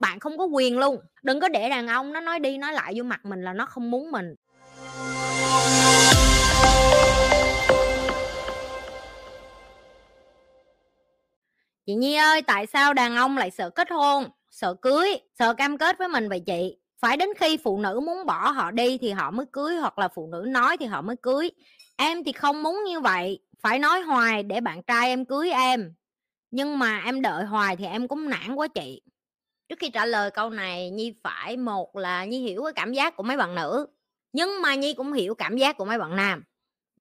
bạn không có quyền luôn, đừng có để đàn ông nó nói đi nói lại vô mặt mình là nó không muốn mình. Chị nhi ơi, tại sao đàn ông lại sợ kết hôn, sợ cưới, sợ cam kết với mình vậy chị? Phải đến khi phụ nữ muốn bỏ họ đi thì họ mới cưới, hoặc là phụ nữ nói thì họ mới cưới. Em thì không muốn như vậy, phải nói hoài để bạn trai em cưới em. Nhưng mà em đợi hoài thì em cũng nản quá chị trước khi trả lời câu này, nhi phải, một là nhi hiểu cái cảm giác của mấy bạn nữ, nhưng mà nhi cũng hiểu cảm giác của mấy bạn nam.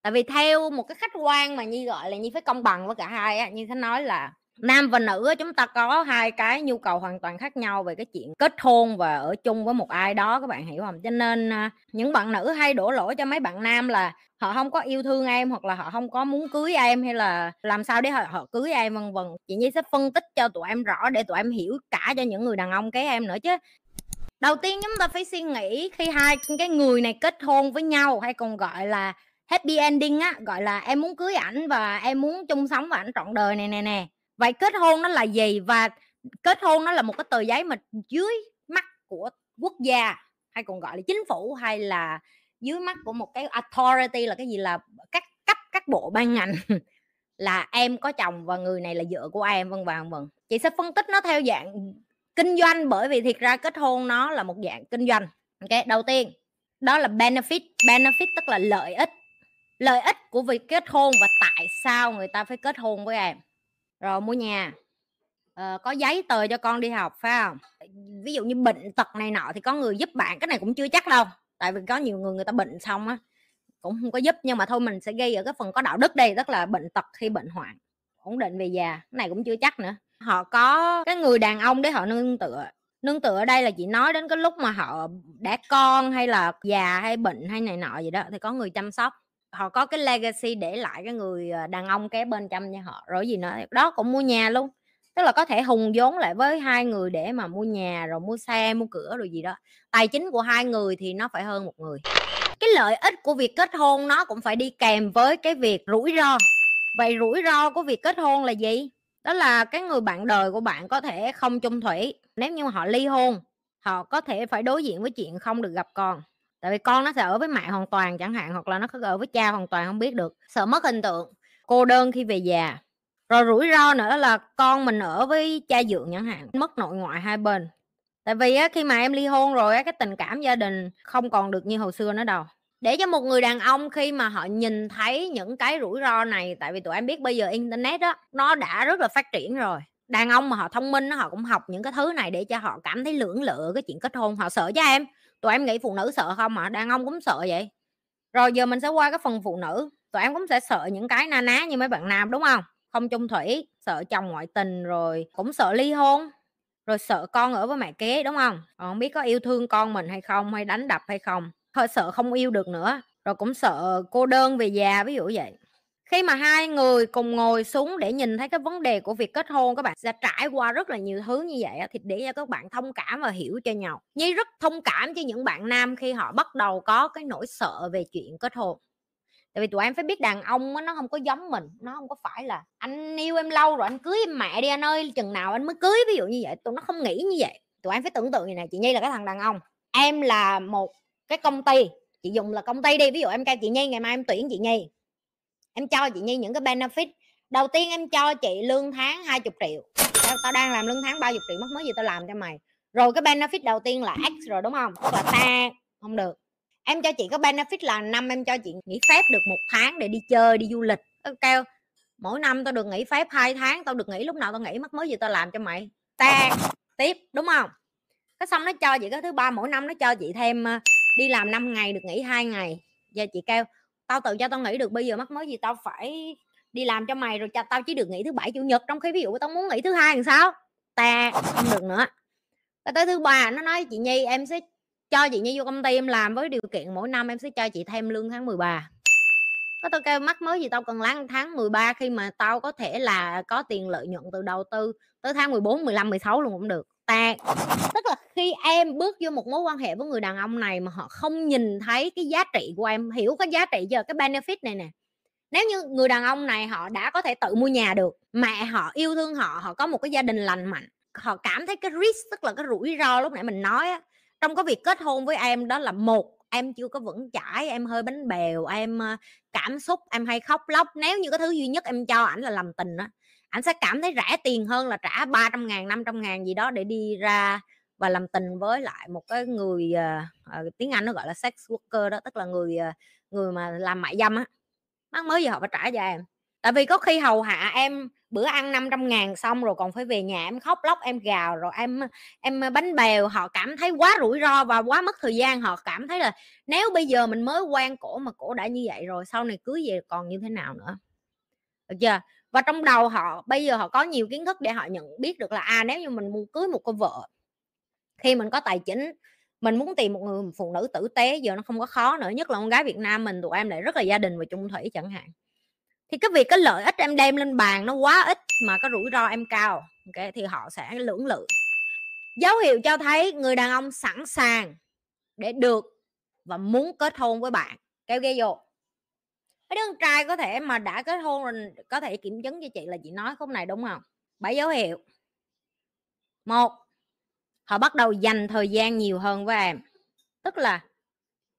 Tại vì theo một cái khách quan mà nhi gọi là nhi phải công bằng với cả hai á, nhi sẽ nói là nam và nữ chúng ta có hai cái nhu cầu hoàn toàn khác nhau về cái chuyện kết hôn và ở chung với một ai đó các bạn hiểu không? Cho nên à, những bạn nữ hay đổ lỗi cho mấy bạn nam là họ không có yêu thương em hoặc là họ không có muốn cưới em hay là làm sao để họ, họ cưới em vân vân. Chị nhi sẽ phân tích cho tụi em rõ để tụi em hiểu cả cho những người đàn ông kế em nữa chứ. Đầu tiên chúng ta phải suy nghĩ khi hai cái người này kết hôn với nhau hay còn gọi là happy ending á gọi là em muốn cưới ảnh và em muốn chung sống với ảnh trọn đời này nè nè vậy kết hôn nó là gì? Và kết hôn nó là một cái tờ giấy mà dưới mắt của quốc gia, hay còn gọi là chính phủ, hay là dưới mắt của một cái authority là cái gì là các cấp, các bộ ban ngành là em có chồng và người này là vợ của em, vân vân vân chị sẽ phân tích nó theo dạng kinh doanh, bởi vì thiệt ra kết hôn nó là một dạng kinh doanh. Ok, đầu tiên, đó là benefit. Benefit tức là lợi ích. Lợi ích của việc kết hôn và tại sao người ta phải kết hôn với em rồi mua nhà. Ờ, có giấy tờ cho con đi học phải không? Ví dụ như bệnh tật này nọ thì có người giúp bạn cái này cũng chưa chắc đâu. Tại vì có nhiều người người ta bệnh xong á cũng không có giúp. Nhưng mà thôi mình sẽ gây ở cái phần có đạo đức đây tức là bệnh tật khi bệnh hoạn ổn định về già. Cái này cũng chưa chắc nữa. Họ có cái người đàn ông để họ nương tựa. Nương tựa ở đây là chị nói đến cái lúc mà họ đã con hay là già hay bệnh hay này nọ gì đó thì có người chăm sóc họ có cái legacy để lại cái người ờ, đàn ông kế bên chăm cho họ, rồi gì nữa, đó, cũng mua nhà luôn. Tức là có thể hùng vốn lại với hai người để mà mua nhà, rồi mua xe, mua cửa rồi gì đó. Tài chính của hai người thì nó phải hơn một người. Cái lợi ích của việc kết hôn nó cũng phải đi kèm với cái việc rủi ro. Vậy rủi ro của việc kết hôn là gì? Đó là cái người bạn đời của bạn có thể không chung thủy. Nếu như họ ly hôn, họ có thể phải đối diện với chuyện không được gặp con tại vì con nó sẽ ở với mẹ hoàn toàn chẳng hạn hoặc là nó có ở với cha hoàn toàn không biết được. Sợ mất hình tượng. Cô đơn khi về già. Rồi rủi ro nữa là con mình ở với cha dượng chẳng hạn mất nội ngoại hai bên. Tại vì á, khi mà em ly hôn rồi á, cái tình cảm gia đình không còn được như hồi xưa nữa đâu. Để cho một người đàn ông khi mà họ nhìn thấy những cái rủi ro này tại vì tụi em biết bây giờ internet á nó đã rất là phát triển rồi. Đàn ông mà họ thông minh họ cũng học những cái thứ này để cho họ cảm thấy lưỡng lự cái chuyện kết hôn. Họ sợ cho em tụi em nghĩ phụ nữ sợ không ạ à? đàn ông cũng sợ vậy. Rồi giờ mình sẽ qua cái phần phụ nữ. Tụi em cũng sẽ sợ những cái na ná như mấy bạn nam, đúng không? Không chung thủy, sợ chồng ngoại tình rồi cũng sợ ly hôn, rồi sợ con ở với mẹ kế, đúng không? Còn không biết có yêu thương con mình hay không, hay đánh đập hay không. Hơi sợ không yêu được nữa, rồi cũng sợ cô đơn về già, ví dụ vậy khi mà hai người cùng ngồi xuống để nhìn thấy cái vấn đề của việc kết hôn các bạn, sẽ trải qua rất là nhiều thứ như vậy thì để cho các bạn thông cảm và hiểu cho nhau. Nhi rất thông cảm cho những bạn nam khi họ bắt đầu có cái nỗi sợ về chuyện kết hôn. Tại vì tụi em phải biết đàn ông nó không có giống mình, nó không có phải là anh yêu em lâu rồi, anh cưới em mẹ đi anh ơi, chừng nào anh mới cưới. Ví dụ như vậy, tụi nó không nghĩ như vậy. Tụi em phải tưởng tượng như này, chị nhi là cái thằng đàn ông. Em là một cái công ty, chị dùng là công ty đi, ví dụ em kêu chị nhi, ngày mai em tuyển chị nhi em cho chị nhi những cái benefit. Đầu tiên em cho chị lương tháng 20 triệu. Tao, tao đang làm lương tháng 30 triệu mất mới gì tao làm cho mày? Rồi cái benefit đầu tiên là x rồi đúng không? Tức là ta không được. Em cho chị có benefit là năm em cho chị nghỉ phép được một tháng để đi chơi đi du lịch. Kêu mỗi năm tao được nghỉ phép hai tháng tao được nghỉ lúc nào tao nghỉ mất mới gì tao làm cho mày? Ta tiếp đúng không? Cái xong nó cho chị cái thứ ba mỗi năm nó cho chị thêm ờ, đi làm 5 ngày được nghỉ hai ngày. Giờ chị kêu tao tự cho tao nghĩ được bây giờ mắc mới gì tao phải đi làm cho mày rồi cho tao chỉ được nghỉ thứ bảy chủ nhật trong khi ví dụ tao muốn nghỉ thứ hai làm sao? Ta không được nữa. Cái tới thứ ba nó nói chị nhi em sẽ cho chị nhi vô công ty em làm với điều kiện mỗi năm em sẽ cho chị thêm lương tháng 13 có tao kêu mắc mới gì tao cần lắng tháng 13 khi mà tao có thể là có tiền lợi nhuận từ đầu tư tới tháng 14, 15, 16 luôn cũng được. Ta tức là khi em bước vô một mối quan hệ với người đàn ông này mà họ không nhìn thấy cái giá trị của em, hiểu cái giá trị giờ cái benefit này nè, nếu như người đàn ông này họ đã có thể tự mua nhà được, mẹ họ yêu thương họ họ có một cái gia đình lành mạnh, họ cảm thấy cái risk tức là cái rủi ro lúc nãy mình nói á, trong cái việc kết hôn với em đó là một, em chưa có vững chãi, em hơi bánh bèo, em ờ, cảm xúc, em hay khóc lóc, nếu như cái thứ duy nhất em cho ảnh là làm tình á, ảnh sẽ cảm thấy rẻ tiền hơn là trả 300 ngàn 500 ngàn gì đó để đi ra và làm tình với lại một cái người uh, tiếng Anh nó gọi là sex worker đó tức là người uh, người mà làm mại dâm á. Mắc mới gì họ phải trả cho em. Tại vì có khi hầu hạ em bữa ăn 500 ngàn xong rồi còn phải về nhà em khóc lóc em gào rồi em em bánh bèo họ cảm thấy quá rủi ro và quá mất thời gian. Họ cảm thấy là nếu bây giờ mình mới quen cổ mà cổ đã như vậy rồi sau này cưới về còn như thế nào nữa? Được chưa? Và trong đầu họ bây giờ họ có nhiều kiến thức để họ nhận biết được là à nếu như mình muốn cưới một cô vợ khi mình có tài chính, mình muốn tìm một người phụ nữ tử tế giờ nó không có khó nữa, nhất là con gái Việt Nam mình, tụi em lại rất là gia đình và chung thủy chẳng hạn. Thì cái việc, cái lợi ích em đem lên bàn nó quá ít mà cái rủi ro em cao, ok, thì họ sẽ lưỡng lự. Dấu hiệu cho thấy người đàn ông sẵn sàng để được và muốn kết hôn với bạn. Kéo ghê vô. Cái đứa con trai có thể mà đã kết hôn rồi, có thể kiểm chứng cho chị là chị nói khúc này đúng không? Bảy dấu hiệu. Một họ bắt đầu dành thời gian nhiều hơn với em. Tức là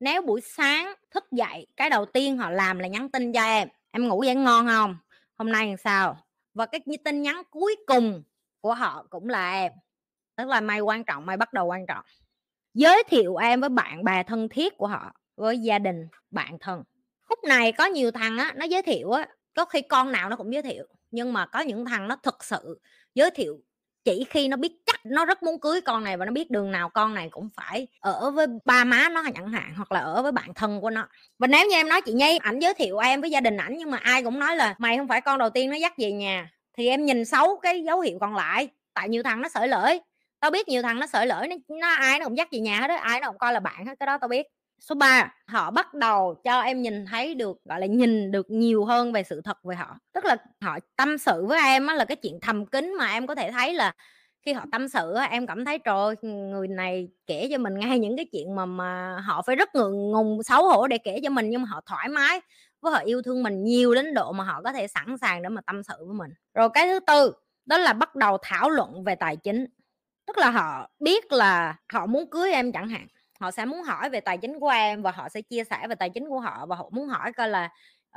nếu buổi sáng thức dậy, cái đầu tiên họ làm là nhắn tin cho em em ngủ dậy ngon không? Hôm nay làm sao? Và cái tin nhắn cuối cùng của họ cũng là em. Tức là mày quan trọng mày bắt đầu quan trọng. Giới thiệu em với bạn bè thân thiết của họ, với gia đình, bạn thân. Khúc này có nhiều thằng á, nó giới thiệu á, có khi con nào nó cũng giới thiệu, nhưng mà có những thằng nó thực sự giới thiệu chỉ khi nó biết chắc nó rất muốn cưới con này và nó biết đường nào con này cũng phải ở với ba má nó chẳng hạn hoặc là ở với bạn thân của nó. Và nếu như em nói chị nhi ảnh giới thiệu em với gia đình ảnh nhưng mà ai cũng nói là mày không phải con đầu tiên nó dắt về nhà. Thì em nhìn xấu cái dấu hiệu còn lại tại nhiều thằng nó sởi lỡi tao biết nhiều thằng nó sởi lỡi nó, nó ai nó cũng dắt về nhà hết đó ai nó cũng coi là bạn hết cái đó tao biết số 3 họ bắt đầu cho em nhìn thấy được gọi là nhìn được nhiều hơn về sự thật về họ. Tức là họ tâm sự với em á, là cái chuyện thầm kín mà em có thể thấy là khi họ tâm sự á, em cảm thấy trời người này kể cho mình ngay những cái chuyện mà mà họ phải rất ngượng ngùng xấu hổ để kể cho mình nhưng mà họ thoải mái với họ yêu thương mình nhiều đến độ mà họ có thể sẵn sàng để mà tâm sự với mình. Rồi cái thứ tư đó là bắt đầu thảo luận về tài chính. Tức là họ biết là họ muốn cưới em chẳng hạn họ sẽ muốn hỏi về tài chính của em và họ sẽ chia sẻ về tài chính của họ và họ muốn hỏi coi là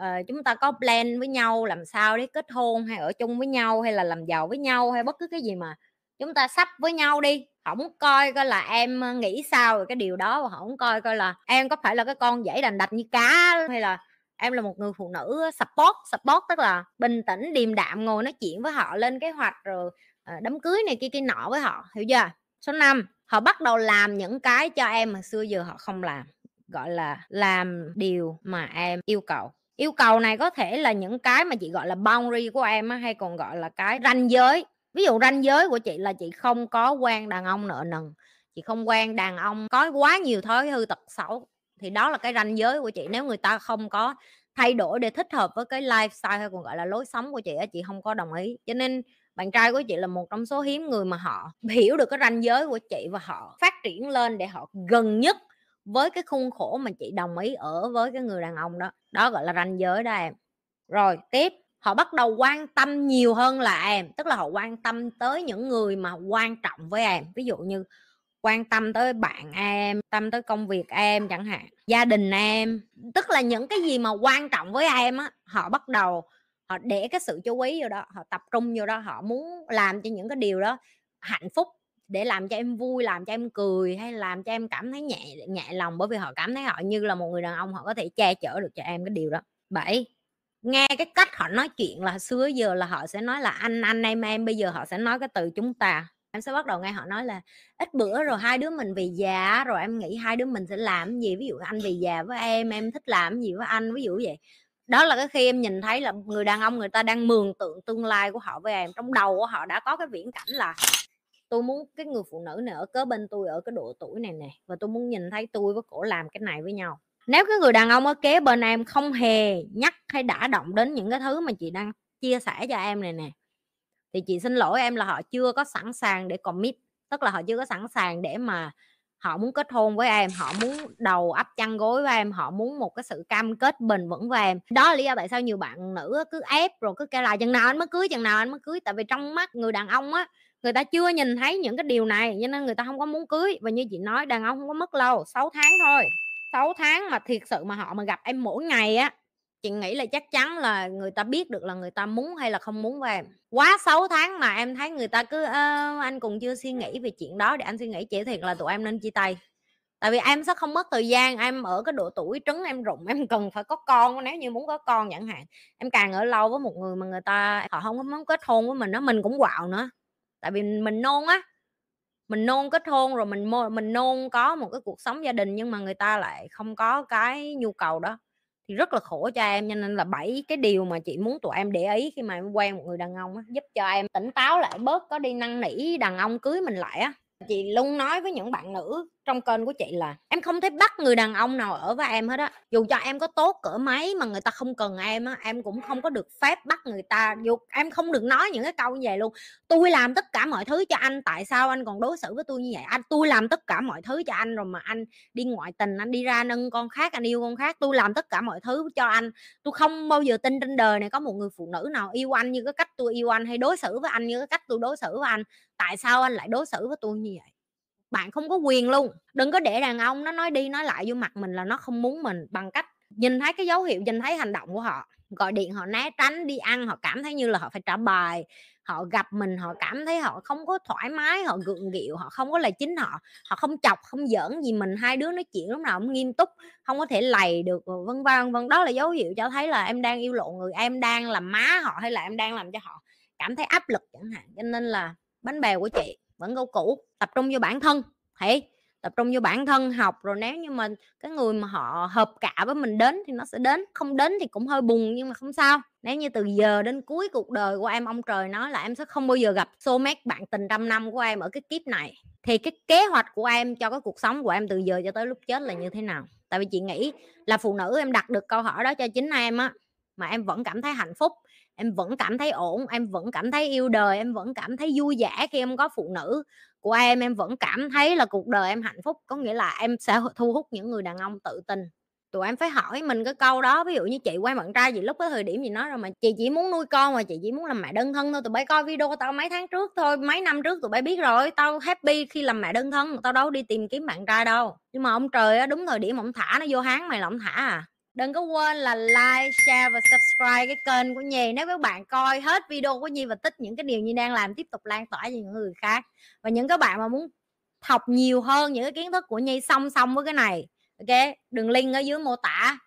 uh, chúng ta có plan với nhau làm sao để kết hôn hay ở chung với nhau hay là làm giàu với nhau hay bất cứ cái gì mà chúng ta sắp với nhau đi. Họ muốn coi coi là em nghĩ sao về cái điều đó và họ muốn coi coi là em có phải là cái con dãy đành đạch như cá hay là em là một người phụ nữ support support tức là bình tĩnh điềm đạm ngồi nói chuyện với họ lên kế hoạch rồi ờ, đám cưới này kia kia nọ với họ. Hiểu chưa? Số 5 họ bắt đầu làm những cái cho em mà xưa giờ họ không làm gọi là làm điều mà em yêu cầu. Yêu cầu này có thể là những cái mà chị gọi là boundary của em á, hay còn gọi là cái ranh giới. Ví dụ ranh giới của chị là chị không có quen đàn ông nợ nần chị không quen đàn ông có quá nhiều thói hư tật xấu thì đó là cái ranh giới của chị. Nếu người ta không có thay đổi để thích hợp với cái lifestyle hay còn gọi là lối sống của chị á chị không có đồng ý. Cho nên bạn trai của chị là một trong số hiếm người mà họ hiểu được cái ranh giới của chị và họ phát triển lên để họ gần nhất với cái khung khổ mà chị đồng ý ở với cái người đàn ông đó. Đó gọi là ranh giới đó em. Rồi, tiếp, họ bắt đầu quan tâm nhiều hơn là em, tức là họ quan tâm tới những người mà quan trọng với em. Ví dụ như quan tâm tới bạn em, tâm tới công việc em chẳng hạn, gia đình em, tức là những cái gì mà quan trọng với em á, họ bắt đầu họ để cái sự chú ý vô đó, họ tập trung vô đó, họ muốn làm cho những cái điều đó hạnh phúc để làm cho em vui, làm cho em cười, hay làm cho em cảm thấy nhẹ nhẹ lòng. Bởi vì họ cảm thấy họ như là một người đàn ông, họ có thể che chở được cho em cái điều đó. Bảy, nghe cái cách họ nói chuyện là xưa giờ là họ sẽ nói là, anh anh, em em. Bây giờ họ sẽ nói cái từ chúng ta. Em sẽ bắt đầu nghe họ nói là, ít bữa rồi hai đứa mình về già rồi em nghĩ hai đứa mình sẽ làm gì? Ví dụ anh về già với em em thích làm gì với anh? Ví dụ vậy đó là cái khi em nhìn thấy là người đàn ông người ta đang mường tượng tương lai của họ với em trong đầu của họ đã có cái viễn cảnh là tôi muốn cái người phụ nữ này ở kế bên tôi ở cái độ tuổi này nè, và tôi muốn nhìn thấy tôi với cổ làm cái này với nhau. Nếu cái người đàn ông ở kế bên em không hề nhắc hay đã động đến những cái thứ mà chị đang chia sẻ cho em này nè, thì chị xin lỗi em là họ chưa có sẵn sàng để commit, tức là họ chưa có sẵn sàng để mà họ muốn kết hôn với em, họ muốn đầu ấp chăn gối với em, họ muốn một cái sự cam kết bền vững với em. Đó là lý do tại sao nhiều bạn nữ cứ ép rồi cứ kêu là chừng nào anh mới cưới, chừng nào anh mới cưới. Tại vì trong mắt người đàn ông á, người ta chưa nhìn thấy những cái điều này, cho nên người ta không có muốn cưới. Và như chị nói, đàn ông không có mất lâu 6 tháng thôi. 6 tháng mà thiệt sự mà họ mà gặp em mỗi ngày á chị nghĩ là chắc chắn là người ta biết được là người ta muốn hay là không muốn với em. Quá 6 tháng mà em thấy người ta cứ anh còn chưa suy nghĩ về chuyện đó để anh suy nghĩ chỉ thiệt là tụi em nên chia tay. Tại vì em sẽ không mất thời gian, em ở cái độ tuổi trứng em rụng, em cần phải có con, nếu như muốn có con chẳng hạn. Em càng ở lâu với một người mà người ta, họ không có muốn kết hôn với mình đó mình cũng quạo nữa. Tại vì mình nôn á, mình nôn kết hôn rồi mình mình nôn có một cái cuộc sống gia đình nhưng mà người ta lại không có cái nhu cầu đó thì rất là khổ cho em cho nên là bảy cái điều mà chị muốn tụi em để ý khi mà em quen một người đàn ông á, giúp cho em tỉnh táo lại bớt có đi năn nỉ đàn ông cưới mình lại á. Chị luôn nói với những bạn nữ trong kênh của chị là em không thể bắt người đàn ông nào ở với em hết á. Dù cho em có tốt cỡ mấy mà người ta không cần em á, em cũng không có được phép bắt người ta. Dù em không được nói những cái câu như vậy luôn. Tôi làm tất cả mọi thứ cho anh, tại sao anh còn đối xử với tôi như vậy? Anh, tôi làm tất cả mọi thứ cho anh rồi mà anh đi ngoại tình, anh đi ra nâng con khác, anh yêu con khác. Tôi làm tất cả mọi thứ cho anh. Tôi không bao giờ tin trên đời này có một người phụ nữ nào yêu anh như cái cách tôi yêu anh hay đối xử với anh như cái cách tôi đối xử với anh. Tại sao anh lại đối xử với tôi như vậy? Bạn không có quyền luôn, đừng có để đàn ông nó nói đi nói lại vô mặt mình là nó không muốn mình bằng cách nhìn thấy cái dấu hiệu, nhìn thấy hành động của họ, gọi điện họ né tránh, đi ăn, họ cảm thấy như là họ phải trả bài, họ gặp mình, họ cảm thấy họ không có thoải mái, họ gượng gịu, họ không có là chính họ họ không chọc, không giỡn gì mình, hai đứa nói chuyện lúc nào cũng nghiêm túc, không có thể lầy được ờ, vân vân vân. Đó là dấu hiệu cho thấy là em đang yêu lộn người, em đang làm má họ hay là em đang làm cho họ cảm thấy áp lực chẳng hạn. Cho nên là bánh bèo của chị vẫn câu cũ, tập trung vô bản thân hãy tập trung vô bản thân, học, rồi nếu như mà cái người mà họ hợp cả với mình đến thì nó sẽ đến, không đến thì cũng hơi buồn nhưng mà không sao. Nếu như từ giờ đến cuối cuộc đời của em, ông trời nói là em sẽ không bao giờ gặp soulmate bạn tình trăm năm của em ở cái kiếp này. Thì cái kế hoạch của em cho cái cuộc sống của em từ giờ cho tới lúc chết là như thế nào? Tại vì chị nghĩ là phụ nữ em đặt được câu hỏi đó cho chính em á, mà em vẫn cảm thấy hạnh phúc em vẫn cảm thấy ổn, em vẫn cảm thấy yêu đời, em vẫn cảm thấy vui vẻ khi em có phụ nữ của em em vẫn cảm thấy là cuộc đời em hạnh phúc. Có nghĩa là em sẽ thu hút những người đàn ông tự tin. Tụi em phải hỏi mình cái câu đó, ví dụ như chị quen bạn trai gì lúc cái thời điểm gì nói rồi mà, chị chỉ muốn nuôi con mà, chị chỉ muốn làm mẹ đơn thân thôi, tụi bay coi video của tao mấy tháng trước thôi, mấy năm trước tụi bay biết rồi, tao happy khi làm mẹ đơn thân, tao đâu đi tìm kiếm bạn trai đâu. Nhưng mà ông trời á, đúng thời điểm ông thả nó vô háng mày là ông thả à đừng có quên là like, share và subscribe cái kênh của nhi. Nếu các bạn coi hết video của nhi và thích những cái điều nhi đang làm, tiếp tục lan tỏa cho những người khác. Và những các bạn mà muốn học nhiều hơn những cái kiến thức của nhi song song với cái này, ok? Đường link ở dưới mô tả.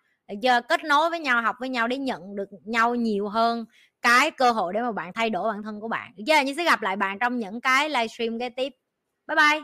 Giờ kết nối với nhau, học với nhau để nhận được nhau nhiều hơn cái cơ hội để mà bạn thay đổi bản thân của bạn. Giờ như sẽ gặp lại bạn trong những cái livestream kế tiếp. Bye bye!